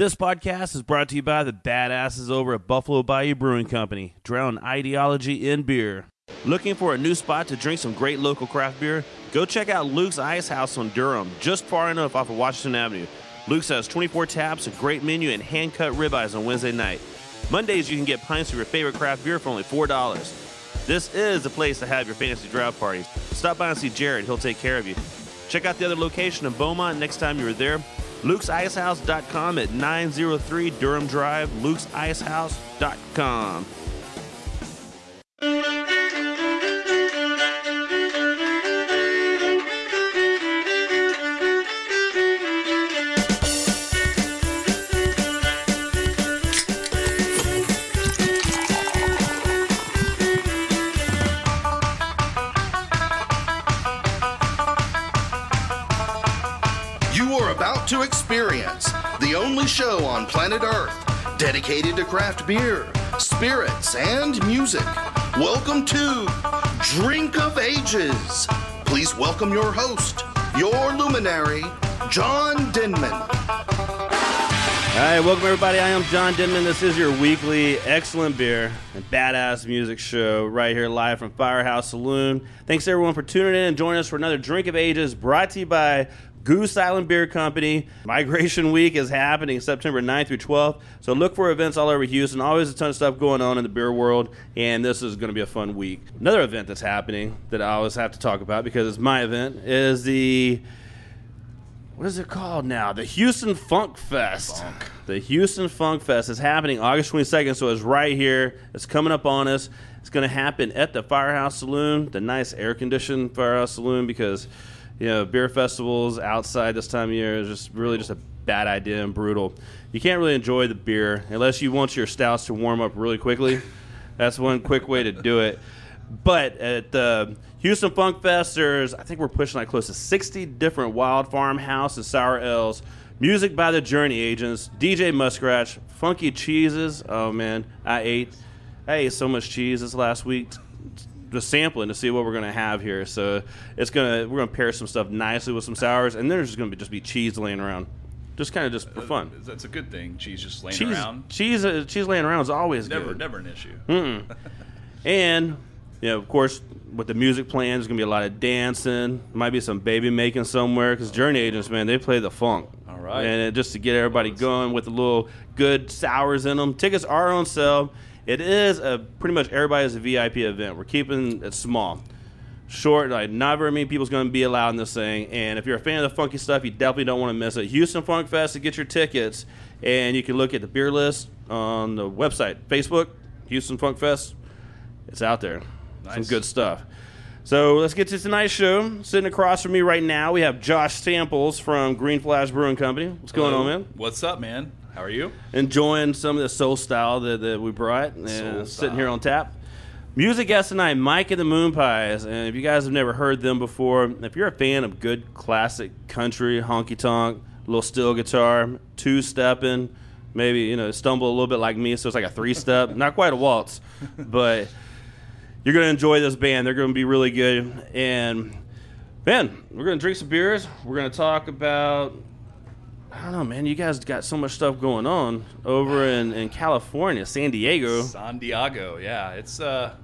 This podcast is brought to you by the badasses over at Buffalo Bayou Brewing Company, drown ideology in beer. Looking for a new spot to drink some great local craft beer? Go check out Luke's Ice House on Durham, just far enough off of Washington Avenue. Luke's has 24 taps, a great menu, and hand cut ribeyes on Wednesday night. Mondays, you can get pints of your favorite craft beer for only $4. This is the place to have your fantasy draft party. Stop by and see Jared, he'll take care of you. Check out the other location in Beaumont next time you're there. Luke'sIcehouse.com at 903 Durham Drive, Luke'sIcehouse.com. the only show on planet Earth dedicated to craft beer, spirits, and music. Welcome to Drink of Ages. Please welcome your host, your luminary, John Denman. All right, welcome everybody. I am John Denman. This is your weekly excellent beer and badass music show right here live from Firehouse Saloon. Thanks everyone for tuning in and joining us for another Drink of Ages brought to you by Goose Island Beer Company. Migration Week is happening September 9th through 12th. So look for events all over Houston. Always a ton of stuff going on in the beer world, and this is going to be a fun week. Another event that's happening that I always have to talk about because it's my event is the what is it called now? The Houston Funk Fest. The Houston Funk Fest is happening August 22nd, so it's right here. It's coming up on us. It's going to happen at the Firehouse Saloon, the nice air conditioned Firehouse Saloon, because you know beer festivals outside this time of year is just really just a bad idea and brutal. You can't really enjoy the beer unless you want your stouts to warm up really quickly. That's one quick way to do it. But at the Houston Funk Fest, there's I think we're pushing like close to 60 different wild farmhouse and sour ales. Music by the Journey Agents, DJ Muskrat, funky cheeses. Oh man, I ate I ate so much cheese this last week just sampling to see what we're gonna have here. So it's gonna we're gonna pair some stuff nicely with some sours, and there's just gonna be just be cheese laying around, just kind of just for fun. That's a good thing. Cheese just laying Cheese, around. cheese, uh, cheese laying around is always Never, good. never an issue. And you know, of course, with the music playing, there's gonna be a lot of dancing. Might be some baby making somewhere because Journey Agents, man, they play the funk. All right. and just to get everybody going with a little good sours in them. Tickets are on sale. It is a pretty much everybody is a VIP event. We're keeping it small, short. Like not very many people's going to be allowed in this thing. And if you're a fan of the funky stuff, you definitely don't want to miss it. Houston Funk Fest to get your tickets, and you can look at the beer list on the website, Facebook, Houston Funk Fest. It's out there. Some good stuff. So let's get to tonight's show. Sitting across from me right now, we have Josh Samples from Green Flash Brewing Company. What's going on, man? What's up, man? How are you? Enjoying some of the soul style that, that we brought and Soul sitting here on tap. Music guest tonight, Mike and the Moon Pies. And if you guys have never heard them before, if you're a fan of good classic country, honky tonk, little steel guitar, two stepping, maybe, you know, stumble a little bit like me, so it's like a three step, not quite a waltz, but you're going to enjoy this band. They're going to be really good. And, man, we're going to drink some beers. We're going to talk about I don't know, man. You guys got so much stuff going on over in, in California, San Diego. San Diego. Yeah, it's uh,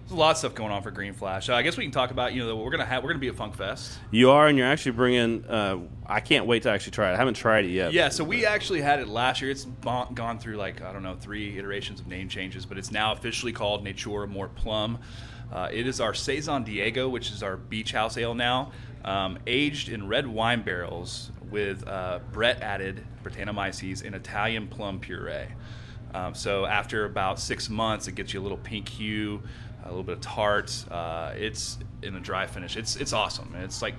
there's a lot of stuff going on for Green Flash. Uh, I guess we can talk about you know we're gonna have we're gonna be at Funk Fest. You are, and you're actually bringing. Uh, I can't wait to actually try it. I haven't tried it yet. Yeah, so we actually had it last year. It's bon- gone through like I don't know three iterations of name changes, but it's now officially called Natura Morta Plum. Uh, it is our Saison Diego, which is our beach house ale now, um, aged in red wine barrels with uh, Brett added Brettanomyces and Italian plum puree. Um, so after about six months, it gets you a little pink hue, a little bit of tart. Uh, it's in a dry finish. It's it's awesome. It's like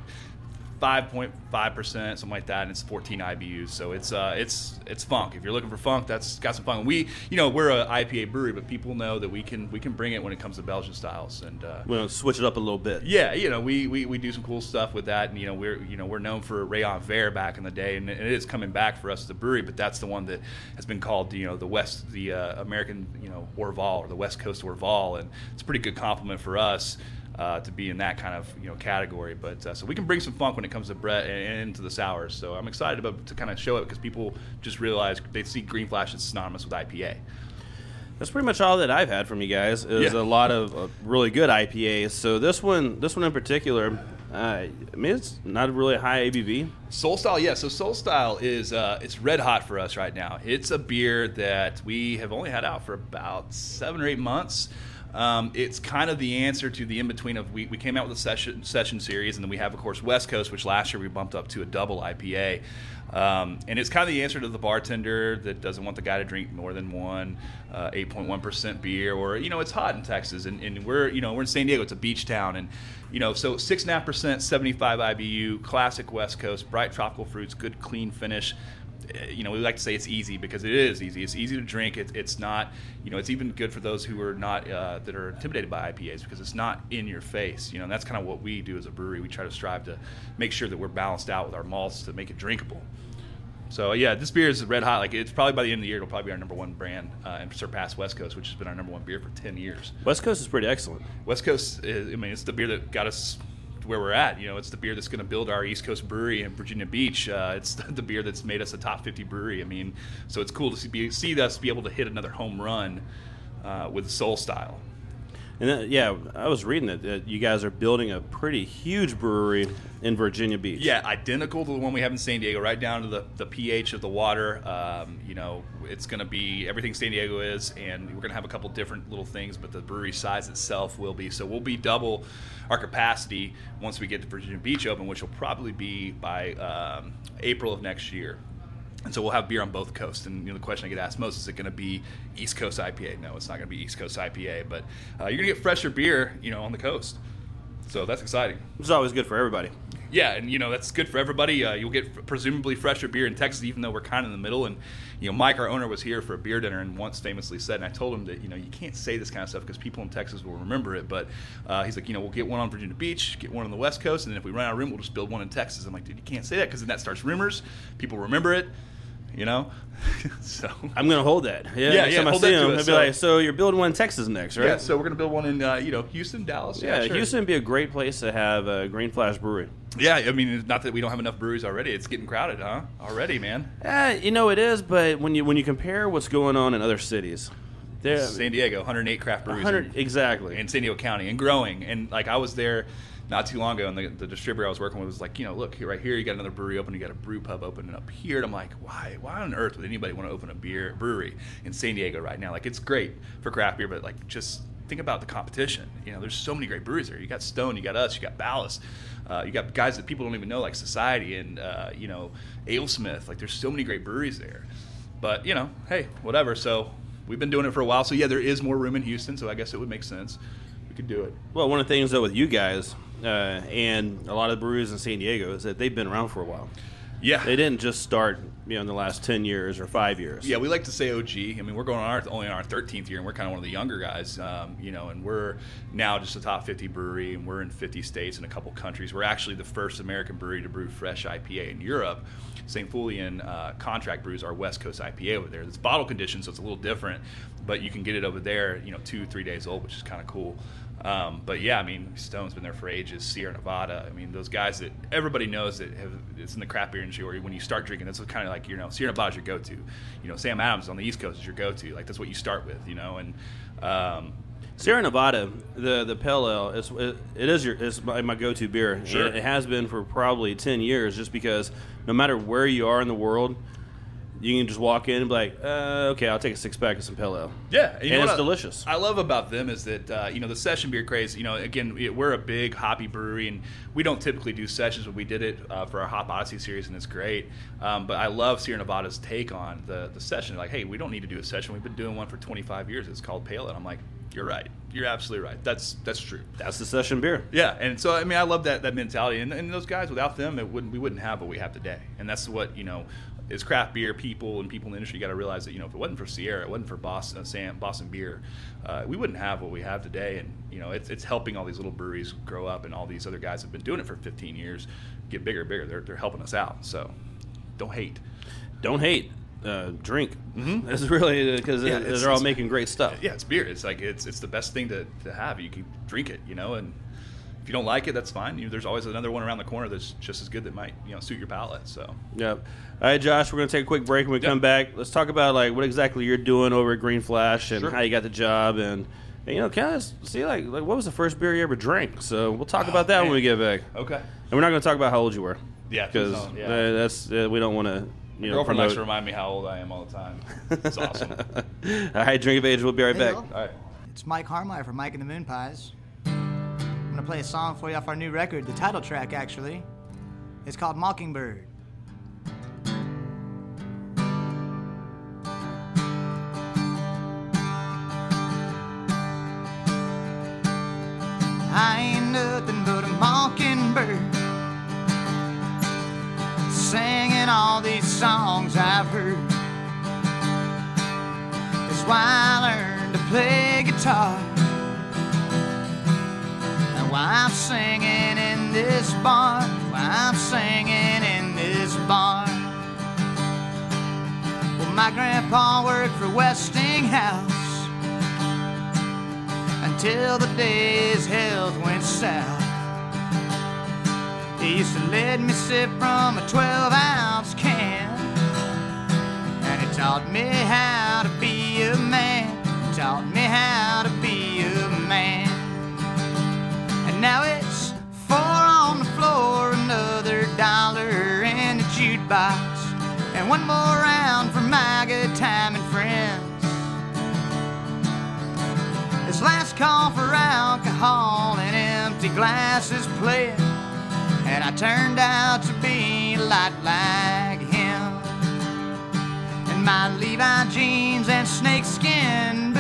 5.5 percent, something like that, and it's 14 IBUs. So it's uh, it's it's funk. If you're looking for funk, that's got some funk. We, you know, we're a IPA brewery, but people know that we can we can bring it when it comes to Belgian styles. And uh, gonna switch it up a little bit. yeah, you know, we, we, we do some cool stuff with that, and you know, we're you know we're known for Rayon Vert back in the day, and it is coming back for us as a brewery. But that's the one that has been called you know the West, the uh, American you know Orval or the West Coast Orval, and it's a pretty good compliment for us. Uh, to be in that kind of you know category. But uh, so we can bring some funk when it comes to Brett and, and into the sours. So I'm excited about to kind of show it because people just realize they see Green Flash as synonymous with IPA. That's pretty much all that I've had from you guys. Is Yeah. a lot of uh, really good IPAs. So this one, this one in particular, uh, I mean, it's not really a high ABV. Soul Style, yeah. So Soul Style is uh, it's red hot for us right now. It's a beer that we have only had out for about seven or eight months. Um, it's kind of the answer to the in between of we, we came out with a session session series, and then we have of course West Coast, which last year we bumped up to a double IPA. Um, and it's kind of the answer to the bartender that doesn't want the guy to drink more than one uh, 8.1% beer, or you know, it's hot in Texas, and, and we're you know we're in San Diego, it's a beach town, and you know, so six and a half percent, 75 IBU, classic West Coast, bright tropical fruits, good clean finish. You know, we like to say it's easy because it is easy. It's easy to drink. It, it's not, you know, it's even good for those who are not uh, that are intimidated by IPAs because it's not in your face. You know, and that's kind of what we do as a brewery. We try to strive to make sure that we're balanced out with our malts to make it drinkable. So yeah, this beer is red hot. Like it's probably by the end of the year, it'll probably be our number one brand uh, and surpass West Coast, which has been our number one beer for ten years. West Coast is pretty excellent. West Coast, is, I mean, it's the beer that got us where we're at. You know, it's the beer that's going to build our East Coast brewery in Virginia Beach. Uh, it's the beer that's made us a top 50 brewery. I mean, so it's cool to see, be, see us be able to hit another home run uh, with Soul Style. And then, yeah, I was reading that, that you guys are building a pretty huge brewery in Virginia Beach. Yeah, identical to the one we have in San Diego, right down to the, the pH of the water. Um, you know, it's going to be everything San Diego is, and we're going to have a couple different little things, but the brewery size itself will be. So we'll be double our capacity once we get to Virginia Beach open, which will probably be by um, April of next year. And so we'll have beer on both coasts. And you know, the question I get asked most is it going to be East Coast IPA? No, it's not going to be East Coast IPA, but uh, you're going to get fresher beer, you know, on the coast. So that's exciting. It's always good for everybody. Yeah, and you know that's good for everybody. Uh, you'll get presumably fresher beer in Texas, even though we're kind of in the middle. And you know, Mike, our owner, was here for a beer dinner and once famously said, and I told him that you know you can't say this kind of stuff because people in Texas will remember it. But uh, he's like, you know, we'll get one on Virginia Beach, get one on the West Coast, and then if we run out of room, we'll just build one in Texas. I'm like, dude, you can't say that because then that starts rumors. People remember it. You know, so I'm going to hold that. Yeah, Yeah, next yeah, time I see him, he'll be so- like, so you're building one in Texas next, right? yeah. So we're gonna build one in uh, you know Houston, Dallas. Yeah, sure. Houston would be a great place to have a Green Flash Brewery. Yeah, I mean, not that we don't have enough breweries already. It's getting crowded, huh? Already, man. Eh, you know it is, but when you when you compare what's going on in other cities, there, San Diego, 108 craft breweries. 100 in- exactly. in San Diego County and growing. And like I was there not too long ago, and the, the distributor I was working with was like, you know, look here, right here, you got another brewery open, you got a brew pub opening up here, and I'm like, why, why on earth would anybody want to open a beer brewery in San Diego right now? Like, it's great for craft beer, but like, just think about the competition. You know, there's so many great breweries there. You got Stone, you got us, you got Ballast. Uh, you got guys that people don't even know, like Society and uh, you know AleSmith. Like, there's so many great breweries there. But you know, hey, whatever. So we've been doing it for a while. So yeah, there is more room in Houston. So I guess it would make sense. We could do it. well, one of the things though with you guys uh, and a lot of the breweries in San Diego is that they've been around for a while. Yeah. They didn't just start, you know, in the last ten years or five years. Yeah, we like to say OG. I mean, we're going on our only on our 13th year, and we're kind of one of the younger guys, um, you know. And we're now just a top 50 brewery, and we're in 50 states and a couple countries. We're actually the first American brewery to brew fresh IPA in Europe. St. Feuillien uh, contract brews our West Coast IPA over there. It's bottle conditioned, so it's a little different, but you can get it over there, you know, two three days old, which is kind of cool. Um, but yeah, I mean, Stone's been there for ages. Sierra Nevada. I mean, those guys that everybody knows that have it's in the craft beer industry. Or when you start drinking, that's kind of like you know, Sierra Nevada's your go-to. You know, Sam Adams on the East Coast is your go-to. Like that's what you start with. You know, and um, Sierra Nevada, the the pale ale, it's, it, it is your it's my, my go-to beer. Sure. And it has been for probably ten years, just because no matter where you are in the world, you can just walk in and be like, uh, okay, I'll take a six pack of some ale. Yeah, and you know it's what I- delicious. I love about them is that uh, you know the session beer craze. You know, again, we- we're a big hoppy brewery, and we don't typically do sessions, but we did it uh, for our Hop Odyssey series, and it's great. Um, but I love Sierra Nevada's take on the the session. Like, hey, we don't need to do a session. We've been doing one for 25 years. It's called Pale Ale. I'm like, you're right. You're absolutely right. That's that's true. That's the session beer. Yeah, and so I mean, I love that that mentality, and, and those guys without them, it wouldn't we wouldn't have what we have today, and that's what you know. Is craft beer people and people in the industry got to realize that you know if it wasn't for Sierra, it wasn't for Boston, uh, Sam, Boston beer, uh, we wouldn't have what we have today. And you know it's, it's helping all these little breweries grow up, and all these other guys have been doing it for 15 years, get bigger and bigger. They're, they're helping us out. So don't hate. Don't hate. Uh, drink. That's really because Mm-hmm. Yeah, they're all making great stuff. Yeah, it's beer. It's like it's it's the best thing to, to have. You can drink it, you know, and if you don't like it, that's fine. You, there's always another one around the corner that's just as good that might you know suit your palate. So Yep. All right, Josh, we're gonna take a quick break. When we Yep. come back, let's talk about like what exactly you're doing over at Green Flash and Sure. how you got the job and. and, You know, kind of see like like what was the first beer you ever drank? So we'll talk about that when we get back. okay, And we're not going to talk about how old you were. Yeah, because yeah. uh, that's uh, we don't want to. You know, girlfriend likes to remind me how old I am all the time. It's awesome. All right, drink of age. We'll be right Hey, back. y'all. All right. It's Mike Harmeier from Mike and the Moon Pies. Gonna play a song for you off our new record, the title track actually. It's called Mockingbird. I ain't nothing but a mockingbird singing all these songs I've heard. It's why I learned to play guitar. I'm singing in this bar. I'm singing in this bar. Well, my grandpa worked for Westinghouse until the day his health went south. He used to let me sip from a 12 ounce can. And he taught me how to be a man. Taught me how to And now it's four on the floor, another dollar in the jukebox. And one more round for my good time and friends. This last call for alcohol and empty glasses playing. And I turned out to be a lot like him. And my Levi jeans and snakeskin.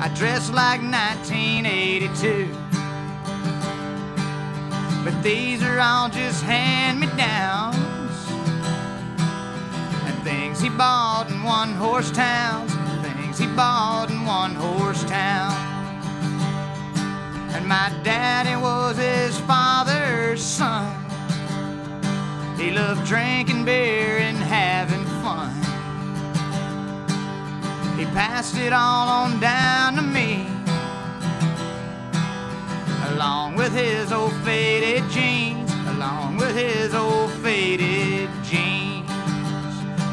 I dress like 1982. But these are all just hand me downs. And things he bought in one horse towns. Things he bought in one horse town. And my daddy was his father's son. He loved drinking beer and having fun. Passed it all on down to me. Along with his old faded jeans. Along with his old faded jeans.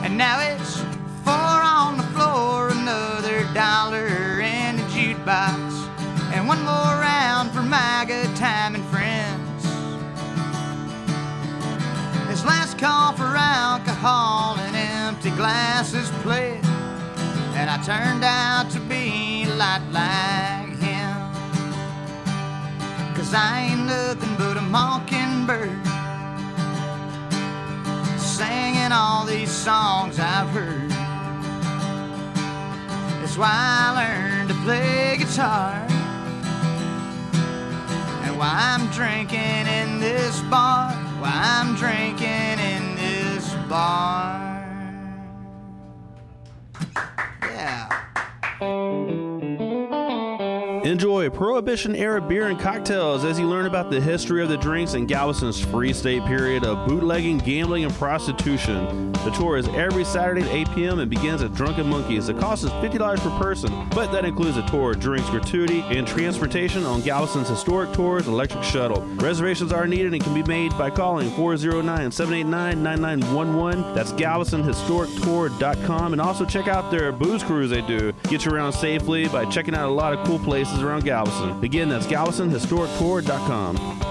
And now it's four on the floor, another dollar in the jukebox. And one more round for my good time and friends. This last call for alcohol and empty glasses played. And I turned out to be a lot like him. Cause I ain't nothing but a mockingbird. Singing all these songs I've heard. That's why I learned to play guitar. And why I'm drinking in this bar. Why I'm drinking in this bar. Yeah. Enjoy Prohibition era beer and cocktails as you learn about the history of the drinks in Galveston's free state period of bootlegging, gambling, and prostitution. The tour is every Saturday at 8 p.m. and begins at Drunken Monkeys. The cost is $50 per person, but that includes a tour, drinks, gratuity, and transportation on Galveston's historic tours electric shuttle. Reservations are needed and can be made by calling 409 789 9911. That's GalvestonHistoricTour.com. And also check out their booze cruise they do. Get you around safely by checking out a lot of cool places around Galveston. Again, that's GalvestonHistoricTour.com.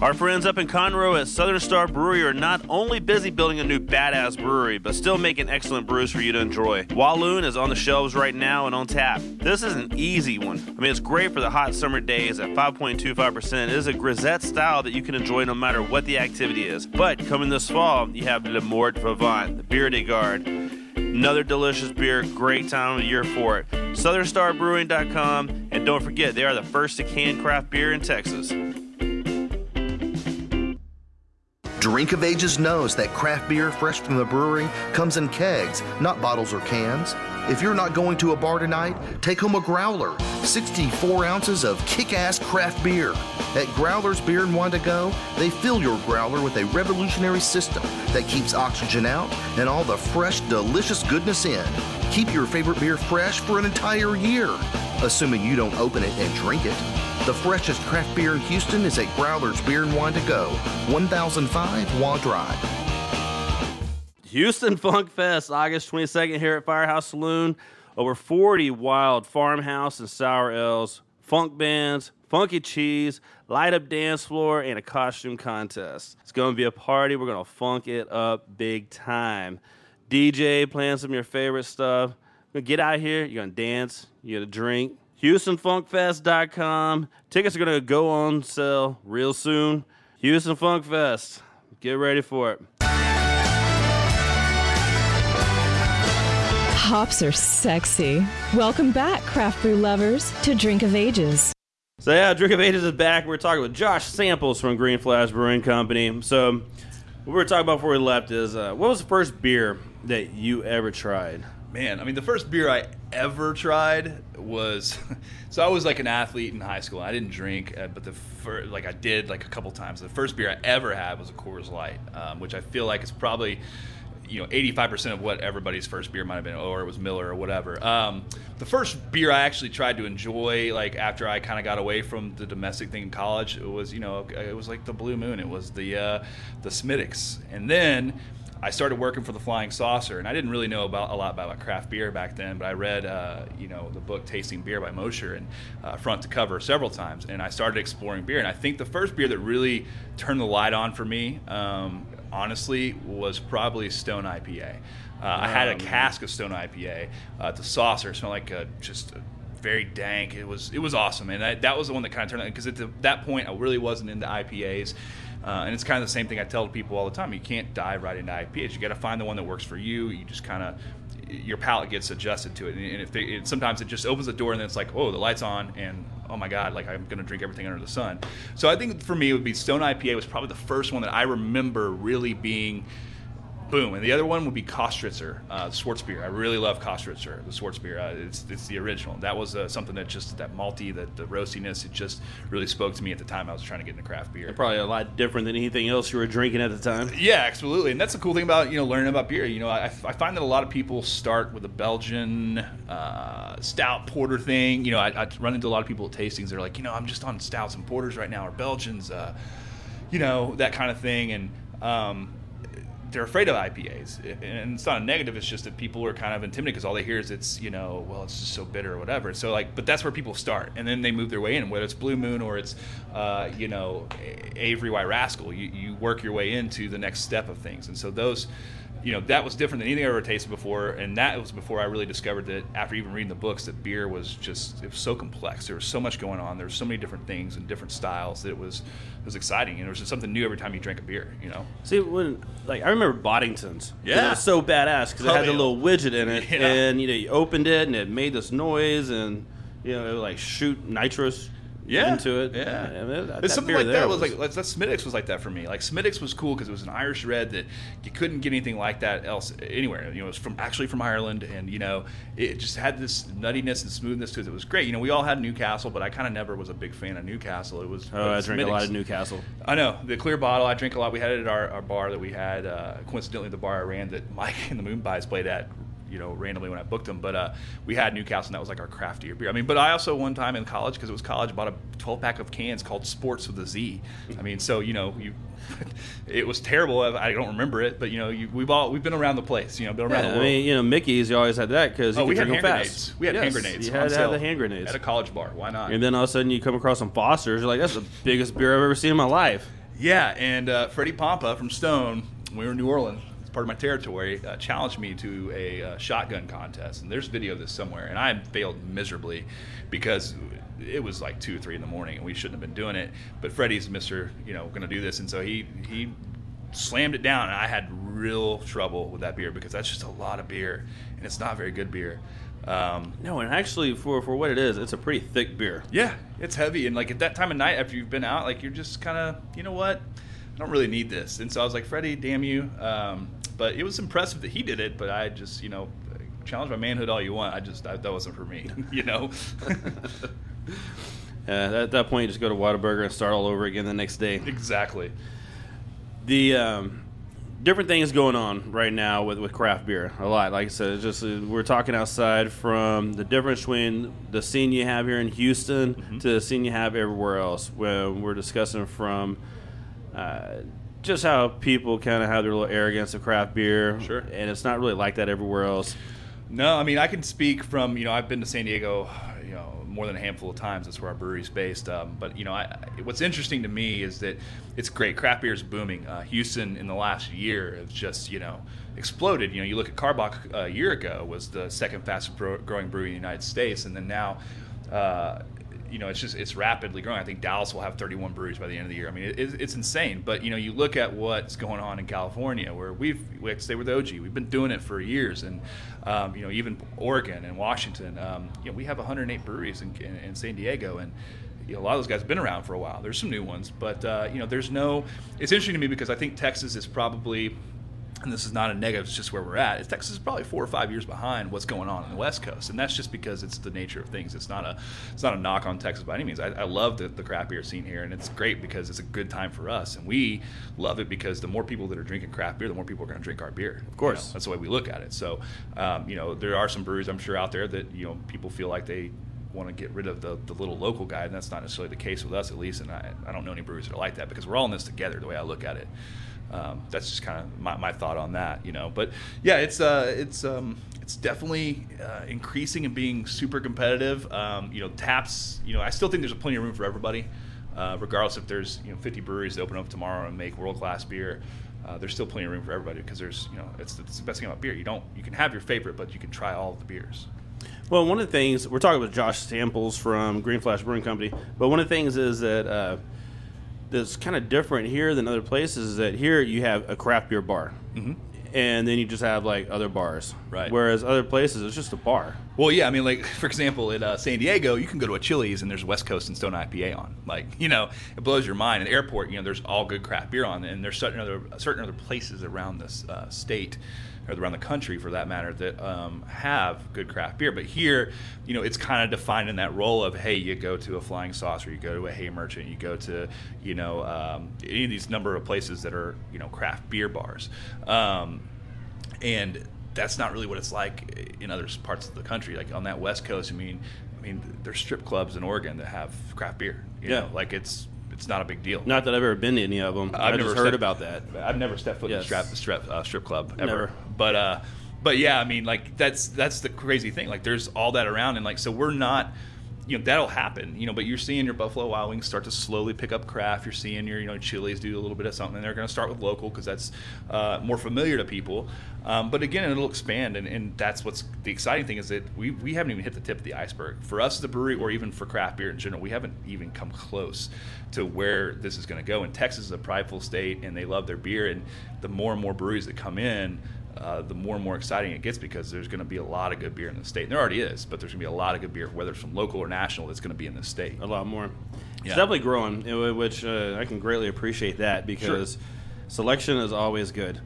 Our friends up in Conroe at Southern Star Brewery are not only busy building a new badass brewery, but still making excellent brews for you to enjoy. Walloon is on the shelves right now and on tap. This is an easy one. I mean, it's great for the hot summer days at 5.25%. It is a grisette style that you can enjoy no matter what the activity is. But coming this fall, you have Le Mort Vivant, the Beer de Garde. Another delicious beer, great time of year for it. SouthernStarBrewing.com, and don't forget, they are the first to can craft beer in Texas. Drink of Ages knows that craft beer fresh from the brewery comes in kegs, not bottles or cans. If you're not going to a bar tonight, take home a growler, 64 ounces of kick ass craft beer. At Growler's Beer and Wine to Go, they fill your growler with a revolutionary system that keeps oxygen out and all the fresh, delicious goodness in. Keep your favorite beer fresh for an entire year. assuming you don't open it and drink it. The freshest craft beer in Houston is at Growler's Beer and Wine to Go, 1005 Waugh Drive. Houston Funk Fest, August 22nd here at Firehouse Saloon. Over 40 wild farmhouse and sour ales, funk bands, funky cheese, light up dance floor, and a costume contest. It's going to be a party. We're going to funk it up big time. DJ playing some of your favorite stuff. Get out here, you're going to dance, you're going to drink. HoustonFunkFest.com. Tickets are going to go on sale real soon. Houston Funk Fest. Get ready for it. Hops are sexy. Welcome back, craft brew lovers, to Drink of Ages. So yeah, Drink of Ages is back. We're talking with Josh Samples from Green Flash Brewing Company. So what we were talking about before we left is uh, what was the first beer that you ever tried? Man, I mean, the first beer I ever tried was so I was like an athlete in high school. I didn't drink, uh, but the first, like I did like a couple times. The first beer I ever had was a Coors Light, um, which I feel like is probably you know 85% of what everybody's first beer might have been or it was miller or whatever um, the first beer i actually tried to enjoy like after i kind of got away from the domestic thing in college it was you know it was like the blue moon it was the uh, the Smithwick's and then I started working for the Flying Saucer, and I didn't really know about a lot about craft beer back then. But I read, uh, you know, the book Tasting Beer by Mosher and uh, front to cover several times, and I started exploring beer. And I think the first beer that really turned the light on for me, um, honestly, was probably Stone IPA. Uh, I had a Um, cask of Stone IPA. Uh, the saucer smelled like a, just a very dank. It was it was awesome, and that, that was the one that kind of turned it because at the, that point I really wasn't into IPAs. Uh, and it's kind of the same thing I tell people all the time. You can't dive right into IPAs. You got to find the one that works for you. You just kind of your palate gets adjusted to it, and if they, it, sometimes it just opens the door, and then it's like, oh, the lights on, and oh my god, like I'm gonna drink everything under the sun. So I think for me, it would be Stone IPA was probably the first one that I remember really being boom. And the other one would be Kostritzer, uh, Schwarzbier. I really love Kostritzer, the Schwarzbier. Uh, it's, it's the original. That was uh, something that just, that malty, that the roastiness, it just really spoke to me at the time I was trying to get into craft beer. Probably a lot different than anything else you were drinking at the time. Yeah, absolutely, and that's the cool thing about you know learning about beer. You know, I, I find that a lot of people start with a Belgian uh, stout porter thing. You know, I, I run into a lot of people at tastings. They're like, you know, I'm just on stouts and porters right now, or Belgians, uh, you know, that kind of thing, and um, they're afraid of IPAs, and it's not a negative. It's just that people are kind of intimidated because all they hear is it's you know well it's just so bitter or whatever. So like, but that's where people start, and then they move their way in. Whether it's Blue Moon or it's uh, you know Avery White Rascal, you, you work your way into the next step of things, and so those. You know that was different than anything I ever tasted before, and that was before I really discovered that after even reading the books that beer was just it was so complex. There was so much going on. There were so many different things and different styles that it was it was exciting, and it was just something new every time you drank a beer. You know, See, when like I remember Boddingtons. Yeah. it was so badass because it had the little widget in it, Yeah. and you know you opened it and it made this noise, and you know it would like shoot nitrous yeah, into it. Yeah, I mean, that, but that something like that was, like that Smithwick's was like that for me. Like Smithwick's was cool because it was an Irish red that you couldn't get anything like that else anywhere. You know, it was from actually from Ireland, and you know, it just had this nuttiness and smoothness to it. It was great. You know, we all had Newcastle, but I kind of never was a big fan of Newcastle. It was Oh, I drink a lot of Newcastle. I know the clear bottle. I drink a lot. We had it at our, our bar that we had. Uh, coincidentally, the bar I ran that Mike and the Moonpies played at. You know, randomly when I booked them, but uh, we had Newcastle, and that was like our craftier beer. I mean, but I also one time in college because it was college, bought a 12 pack of cans called Sports with a Z. I mean, so you know, you it was terrible. I don't remember it, but you know, you, we've all we've been around the place. You know, been around Yeah, the I mean, you know, Mickey's, you always had that because oh, we had hand them grenades. fast. We had Yes, hand grenades. You had to have the hand grenades. at a college bar. Why not? and then all of a sudden you come across some Fosters, you're like, that's the biggest beer I've ever seen in my life. Yeah, and uh, Freddie Pampa from Stone, we were in New Orleans, part of my territory, uh, challenged me to a uh, shotgun contest. And there's video of this somewhere, and I failed miserably because it was like two or three in the morning, and we shouldn't have been doing it. But Freddie's Mister, you know, going to do this, and so he he slammed it down, and I had real trouble with that beer because that's just a lot of beer, and it's not very good beer. Um, No, and actually, for, for what it is, it's a pretty thick beer. yeah, it's heavy, and like at that time of night, after you've been out, like you're just kind of, you know what, I don't really need this. And so I was like, Freddie, damn you. Um, but it was impressive that he did it. But I just, you know, challenge my manhood all you want. I just I, that wasn't for me, you know. Uh, at that point, you just go to Whataburger and start all over again the next day. exactly. The um, different things going on right now with, with craft beer. A lot, like I said, it's just uh, we're talking outside from the difference between the scene you have here in Houston Mm-hmm. to the scene you have everywhere else. When we're discussing from uh, just how people kind of have their little arrogance of craft beer, Sure. and it's not really like that everywhere else. No, I mean I can speak from you know I've been to San Diego, you know more than a handful of times. That's where our brewery's based. Um, but you know I, I- what's interesting to me is that it's great. Craft beer is booming. Uh, Houston in the last year has just you know exploded. You know you look at Karbach a year ago was the second fastest growing brewery in the United States, and then now. Uh, you know, it's just it's rapidly growing. I think Dallas will have 31 breweries by the end of the year. I mean, it, it's- insane. But you know, you look at what's going on in California, where we've we like to say we're the OG. We've been doing it for years, and um, you know, even Oregon and Washington. Um, you know, we have 108 breweries in, in, in San Diego, and you know, a lot of those guys have been around for a while. There's some new ones, but uh, you know, there's no. It's interesting to me because I think Texas is probably and this is not a negative, it's just where we're at. Is Texas is probably four or five years behind what's going on in the West Coast, and that's just because it's the nature of things. It's not a it's not a knock on Texas by any means. I, I love the, the craft beer scene here, and it's great because it's a good time for us, and we love it because the more people that are drinking craft beer, the more people are going to drink our beer. Of course. that's the way we look at it. So, um, you know, there are some breweries I'm sure out there that you know people feel like they want to get rid of the, the little local guy, and that's not necessarily the case with us at least. And I, I don't know any breweries that are like that because we're all in this together. The way I look at it, um, that's just kind of my, my thought on that, you know. But yeah, it's uh, it's um, it's definitely uh, increasing and being super competitive. Um, you know, taps. You know, I still think there's plenty of room for everybody, uh, regardless if there's you know 50 breweries that open up tomorrow and make world class beer. Uh, there's still plenty of room for everybody because there's you know it's, it's the best thing about beer. You don't you can have your favorite, but you can try all the beers. Well, one of the things we're talking with Josh Samples from Green Flash Brewing Company, but one of the things is that uh, that's kind of different here than other places is that here you have a craft beer bar, mm-hmm. and then you just have like other bars, Right. Whereas other places it's just a bar. Well, yeah, I mean, like for example, at uh, San Diego, you can go to a Chili's and there's West Coast and Stone IPA on. Like, you know, it blows your mind. At airport, you know, there's all good craft beer on, and there's certain other certain other places around this uh, state or around the country, for that matter, that um, have good craft beer. But here, you know, it's kind of defined in that role of hey, you go to a Flying Saucer, you go to a Hay Merchant, you go to you know um, any of these number of places that are you know craft beer bars. Um, and that's not really what it's like in other parts of the country. Like on that West Coast, I mean, I mean, there's strip clubs in Oregon that have craft beer. You Yeah. know, like it's it's not a big deal. Not that I've ever been to any of them. I've, just heard stepped- about that. I've never stepped foot in a Yes. strap, strip, uh, strip club ever. Never. But uh, but yeah, I mean, like that's that's the crazy thing. Like there's all that around, and like so we're not. You know that'll happen, you know, but you're seeing your Buffalo Wild Wings start to slowly pick up craft. You're seeing your, you know, Chili's do a little bit of something. And they're going to start with local because that's uh, more familiar to people. Um, but again, it'll expand, and, and that's what's the exciting thing is that we, we haven't even hit the tip of the iceberg. For us, a brewery, or even for craft beer in general, we haven't even come close to where this is going to go. And Texas is a prideful state, and they love their beer. And the more and more breweries that come in, uh, the more and more exciting it gets because there's going to be a lot of good beer in the state. And there already is, but there's going to be a lot of good beer, whether it's from local or national, that's going to be in the state. a lot more. Yeah. It's definitely growing, which uh, I can greatly appreciate that because selection is always good.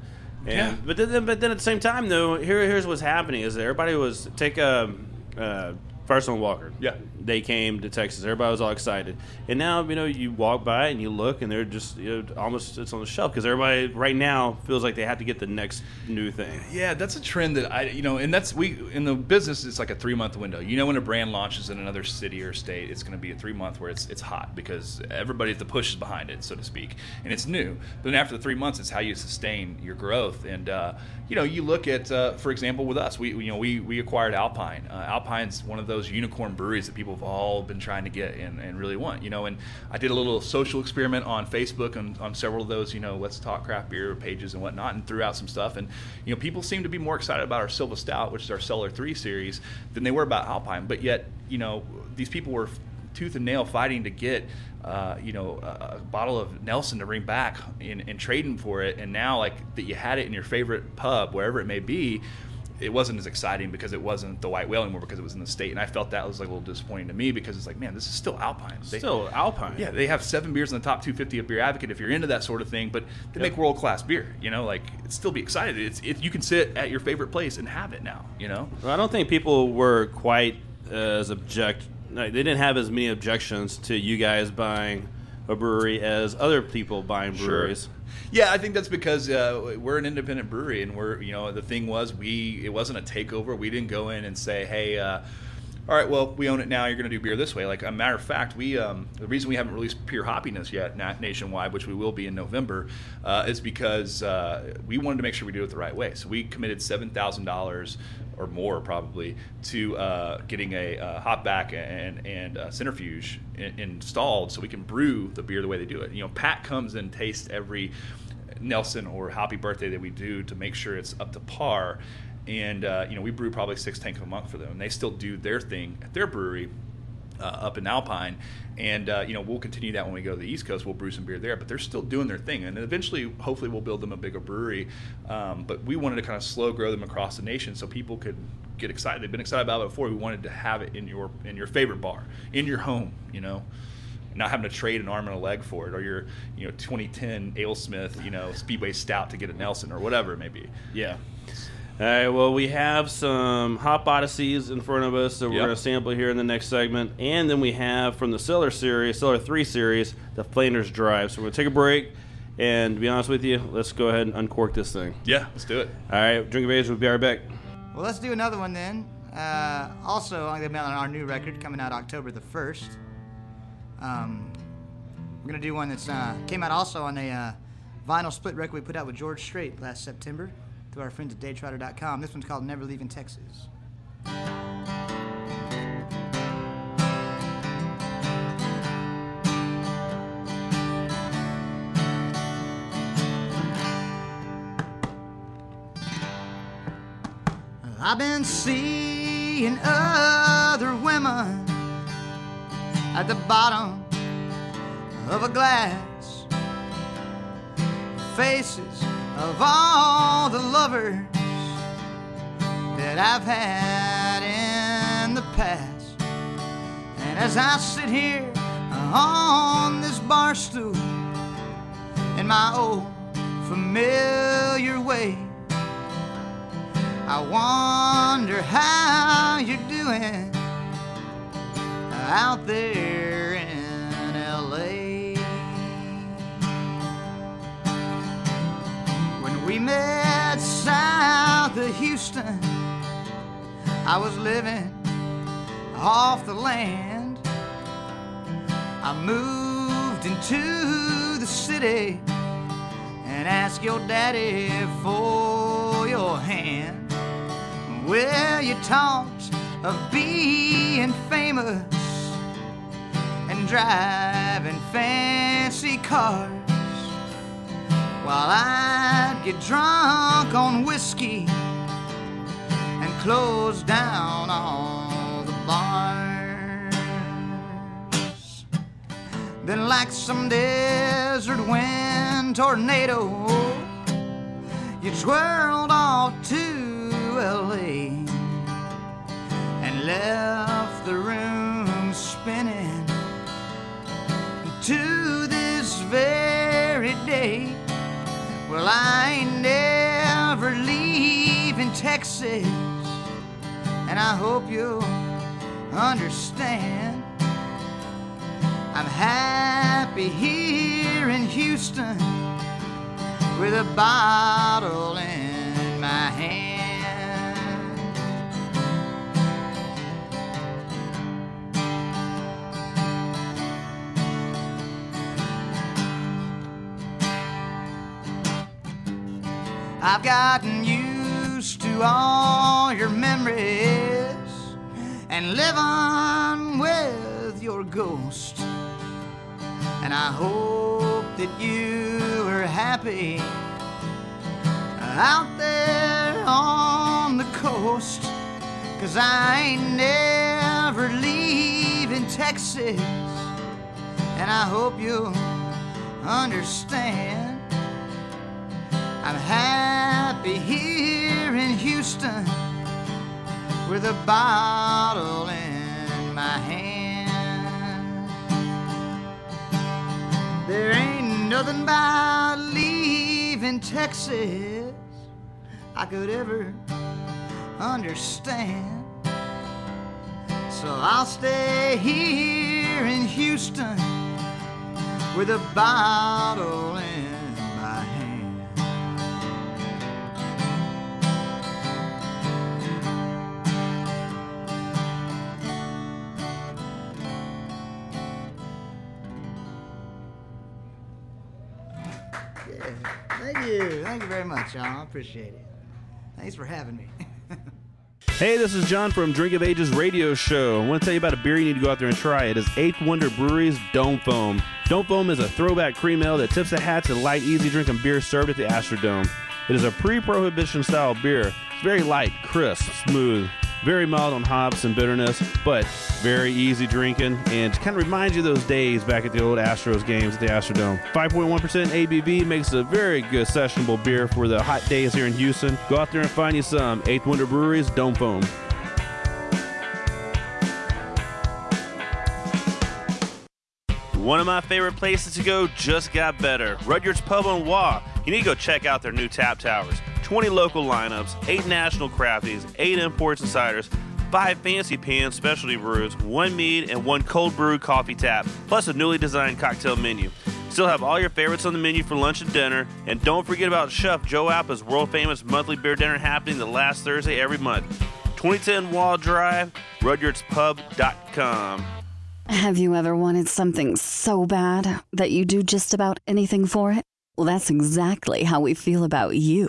And Yeah. but then but then at the same time though, here here's what's happening is that everybody was take a. uh, Firestone Walker. Yeah. They came to Texas. Everybody was all excited. And now, you know, you walk by and you look and they're just you know, almost it's on the shelf because everybody right now feels like they have to get the next new thing. Yeah, that's a trend that I, you know, and that's we in the business. It's like a three month window. You know, when a brand launches in another city or state, it's going to be a three month where it's it's hot because everybody the push is behind it, so to speak, and it's new. But then after the three months, it's how you sustain your growth. And uh, you know, you look at, uh, for example, with us, we you know we we acquired Alpine. Uh, Alpine's one of those unicorn breweries that people have all been trying to get and, and really want. You know, and I did a little social experiment on Facebook on, on several of those, you know, let's talk craft beer pages and whatnot, and threw out some stuff. And you know, people seem to be more excited about our Silva Stout, which is our Cellar Three series, than they were about Alpine. But yet, you know, these people were tooth and nail fighting to get. Uh, you know, a, a bottle of Nelson to bring back and, and trading for it, and now like that you had it in your favorite pub, wherever it may be, it wasn't as exciting because it wasn't the white whale anymore because it was in the state, and I felt that was like a little disappointing to me because it's like, man, this is still Alpine. They- Still Alpine. yeah, they have seven beers in the top 250 of Beer Advocate if you're into that sort of thing, but they make world class beer. You know, like still be excited. It's it, you can sit at your favorite place and have it now. You know, Well, I don't think people were quite as object. like, They didn't have as many objections to you guys buying a brewery as other people buying Sure. breweries. Yeah, I think that's because uh, we're an independent brewery, and we're you know the thing was we it wasn't a takeover. We didn't go in and say, hey. Uh, all right, well, we own it now. You're going to do beer this way. Like a matter of fact, we um, the reason we haven't released Pure Hoppiness yet na- nationwide, which we will be in November, uh, is because uh, we wanted to make sure we do it the right way. So we committed seven thousand dollars or more probably to uh, getting a uh, hop back and and uh, centrifuge in- installed, so we can brew the beer the way they do it. You know, Pat comes and tastes every Nelson or Hoppy Birthday that we do to make sure it's up to par. And uh, you know, we brew probably six tanks a month for them, and they still do their thing at their brewery uh, up in Alpine. And uh, you know, we'll continue that when we go to the East Coast. We'll brew some beer there, but they're still doing their thing. And eventually, hopefully, we'll build them a bigger brewery. Um, but we wanted to kind of slow grow them across the nation so people could get excited. They've been excited about it before. We wanted to have it in your in your favorite bar, in your home. You know not having to trade an arm and a leg for it, or your you know 2010 AleSmith you know Speedway Stout to get a Nelson or whatever it may be. Yeah. All right. Well, we have some Hop Odysseys in front of us, so we're Yep. going to sample here in the next segment, and then we have from the Cellar series, Cellar Three series, the Flanders Drive. So we're going to take a break, and to be honest with you, let's go ahead and uncork this thing. Yeah, let's do it. All right. Drink of Ages. We'll be right back. Well, let's do another one then. Uh, also, I'm gonna be on our new record coming out October the first. Um, we're gonna do one that's uh, came out also on a uh, vinyl split record we put out with George Strait last September through our friends at DayTrotter.com. This one's called Never Leaving Texas. I've been seeing other women at the bottom of a glass. Faces of all the lovers that I've had in the past. And as I sit here on this bar stool in my old familiar way. I wonder how you're doing out there met south of Houston, I was living off the land. I moved into the city and asked your daddy for your hand. Well, you talked of being famous and driving fancy cars while I'd get drunk on whiskey and close down all the bars. Then, like some desert wind tornado, you twirled off to LA and left Well, I ain't never leaving Texas, and I hope you'll understand. I'm happy here in Houston with a bottle in I've gotten used to all your memories and living with your ghost. And I hope that you are happy out there on the coast. Cause I ain't never leaving Texas. And I hope you'll understand. I'm happy here in Houston with a bottle in my hand. There ain't nothing about leaving Texas I could ever understand. So I'll stay here in Houston with a bottle in thank you. Thank you very much, y'all. I appreciate it. Thanks for having me. Hey, this is John from Drink of Ages radio show. I want to tell you about a beer you need to go out there and try. It is Eighth Wonder Brewery's Dome Foam. Dome Foam is a throwback cream ale that tips the hat to light, easy drinking beer served at the Astrodome. It is a pre-prohibition style beer. It's very light, crisp, smooth, very mild on hops and bitterness, but very easy drinking and kind of reminds you of those days back at the old Astros games at the Astrodome. 5.1% ABV makes a very good sessionable beer for the hot days here in Houston. Go out there and find you some. Eighth Wonder Brewery's Dome Foam. One of my favorite places to go just got better. Rudyard's Pub on Waugh. You need to go check out their new tap towers. 20 local lineups, 8 national crafties, 8 imports and ciders, 5 fancy pan specialty brews, 1 mead, and 1 cold brew coffee tap, plus a newly designed cocktail menu. Still have all your favorites on the menu for lunch and dinner, and don't forget about Chef Joe Appa's world famous monthly beer dinner happening the last Thursday every month. 2010 Waugh Drive, rudyardspub.com. Have you ever wanted something so bad that you do just about anything for it? Well, that's exactly how we feel about you.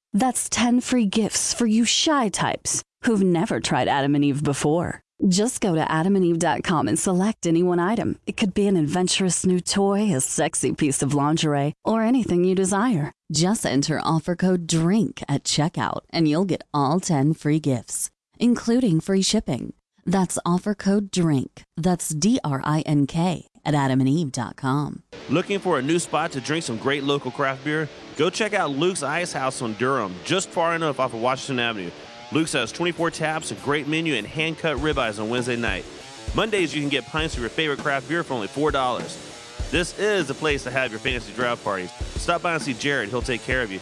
That's 10 free gifts for you shy types who've never tried Adam and Eve before. Just go to adamandeve.com and select any one item. It could be an adventurous new toy, a sexy piece of lingerie, or anything you desire. Just enter offer code DRINK at checkout and you'll get all 10 free gifts, including free shipping. That's offer code DRINK. That's D R I N K at adamandeve.com. Looking for a new spot to drink some great local craft beer? Go check out Luke's Ice House on Durham, just far enough off of Washington Avenue. Luke's has 24 taps, a great menu, and hand cut ribeyes on Wednesday night. Mondays, you can get pints of your favorite craft beer for only $4. This is the place to have your fantasy draft parties. Stop by and see Jared, he'll take care of you.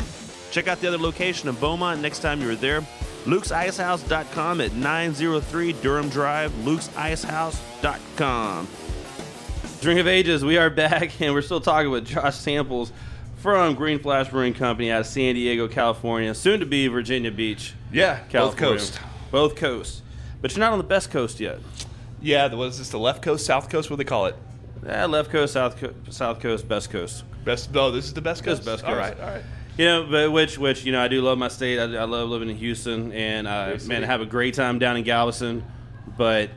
Check out the other location in Beaumont next time you're there. Luke'sIcehouse.com at 903 Durham Drive, Luke'sIcehouse.com. Drink of Ages, we are back and we're still talking with Josh Samples from Green Flash Brewing Company out of San Diego, California, soon to be Virginia Beach, Yeah, both California. coast. Both coasts. But you're not on the best coast yet. Yeah, the- what is this? The left coast, south coast? What do they call it? Eh, left coast, south, co- south coast, best coast. Best. Oh, this is the best coast. best All coast. right, all right. You know, but which which you know, I do love my state. I, I love living in Houston, and I Great man. I have a great time down in Galveston. But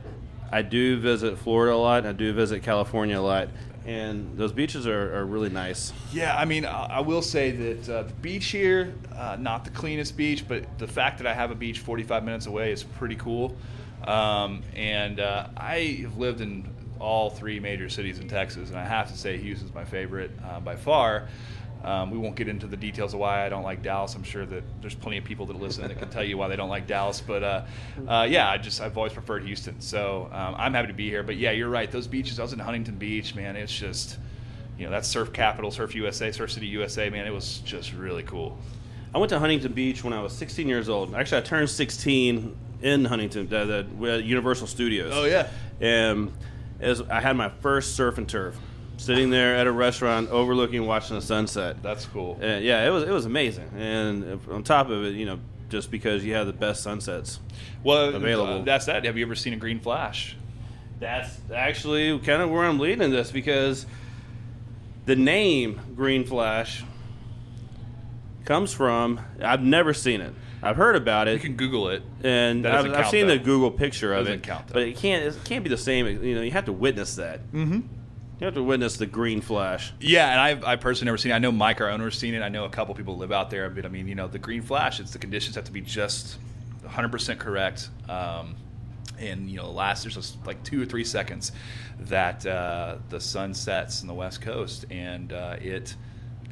I do visit Florida a lot. I do visit California a lot, and those beaches are, are really nice. Yeah, I mean, I will say that uh, the beach here, uh, not the cleanest beach, but the fact that I have a beach 45 minutes away is pretty cool. Um, and uh, I have lived in all three major cities in Texas, and I have to say Houston's my favorite uh, by far. Um, we won't get into the details of why I don't like Dallas. I'm sure that there's plenty of people that listen that can tell you why they don't like Dallas. But uh, uh, yeah, I just I've always preferred Houston, so um, I'm happy to be here. But yeah, you're right. Those beaches. I was in Huntington Beach, man. It's just you know that's Surf Capital, Surf USA, Surf City USA. Man, it was just really cool. I went to Huntington Beach when I was 16 years old. Actually, I turned 16 in Huntington, the, the at Universal Studios. Oh, yeah. And as I had my first surf and turf, sitting there at a restaurant overlooking, watching the sunset. That's cool. Uh, yeah, it was it was amazing, and on top of it, you know, just because you have the best sunsets. Well, available. uh, that's that. Have you ever seen a green flash? That's actually kind of where I'm leading this because the name Green Flash comes from. I've never seen it. I've heard about it. You can Google it. and I've, I've seen though. the Google picture of it. count, but it can't. It can't be the same. You know, you have to witness that. Mm-hmm. You have to witness the Green Flash. Yeah, and I've I personally never seen it. I know Mike, our owner, has seen it. I know a couple people live out there. But I mean, you know, the green flash. It's the conditions have to be just 100 percent correct. Um, and you know, last there's just like two or three seconds that uh, the sun sets in the west coast, and uh, it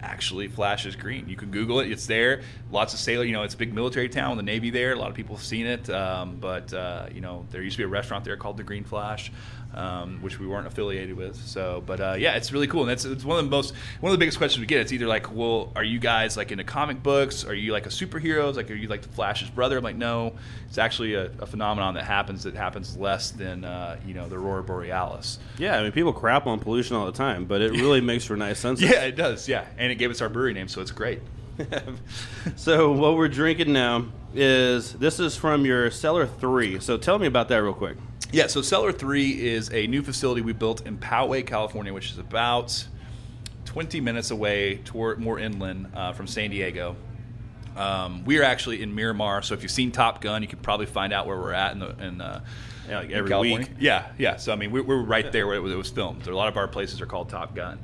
actually flashes green. You can Google it; it's there. Lots of sailor, you know, it's a big military town with the Navy there. A lot of people have seen it, um, but uh, you know, there used to be a restaurant there called the Green Flash. Um, which we weren't affiliated with. So, but uh, yeah, it's really cool, and that's it's one of the most one of the biggest questions we get. It's either like, well, are you guys like into comic books? Are you like a superheroes? Like, are you like the Flash's brother? I'm like, no, it's actually a, a phenomenon that happens that happens less than uh, you know the aurora borealis. Yeah, I mean, people crap on pollution all the time, but it really makes for nice sunsets. Yeah, it does. Yeah, and it gave us our brewery name, so it's great. so what we're drinking now is this is from your Cellar Three. So tell me about that real quick. Yeah, so Cellar 3 is a new facility we built in Poway, California, which is about 20 minutes away toward more inland uh, from San Diego. Um, we are actually in Miramar, so if you've seen Top Gun, you can probably find out where we're at in, the, in, uh, Yeah, like every week. Yeah, yeah. So I mean, we're, we're right there where it was, it was filmed. A lot of our places are called Top Gun.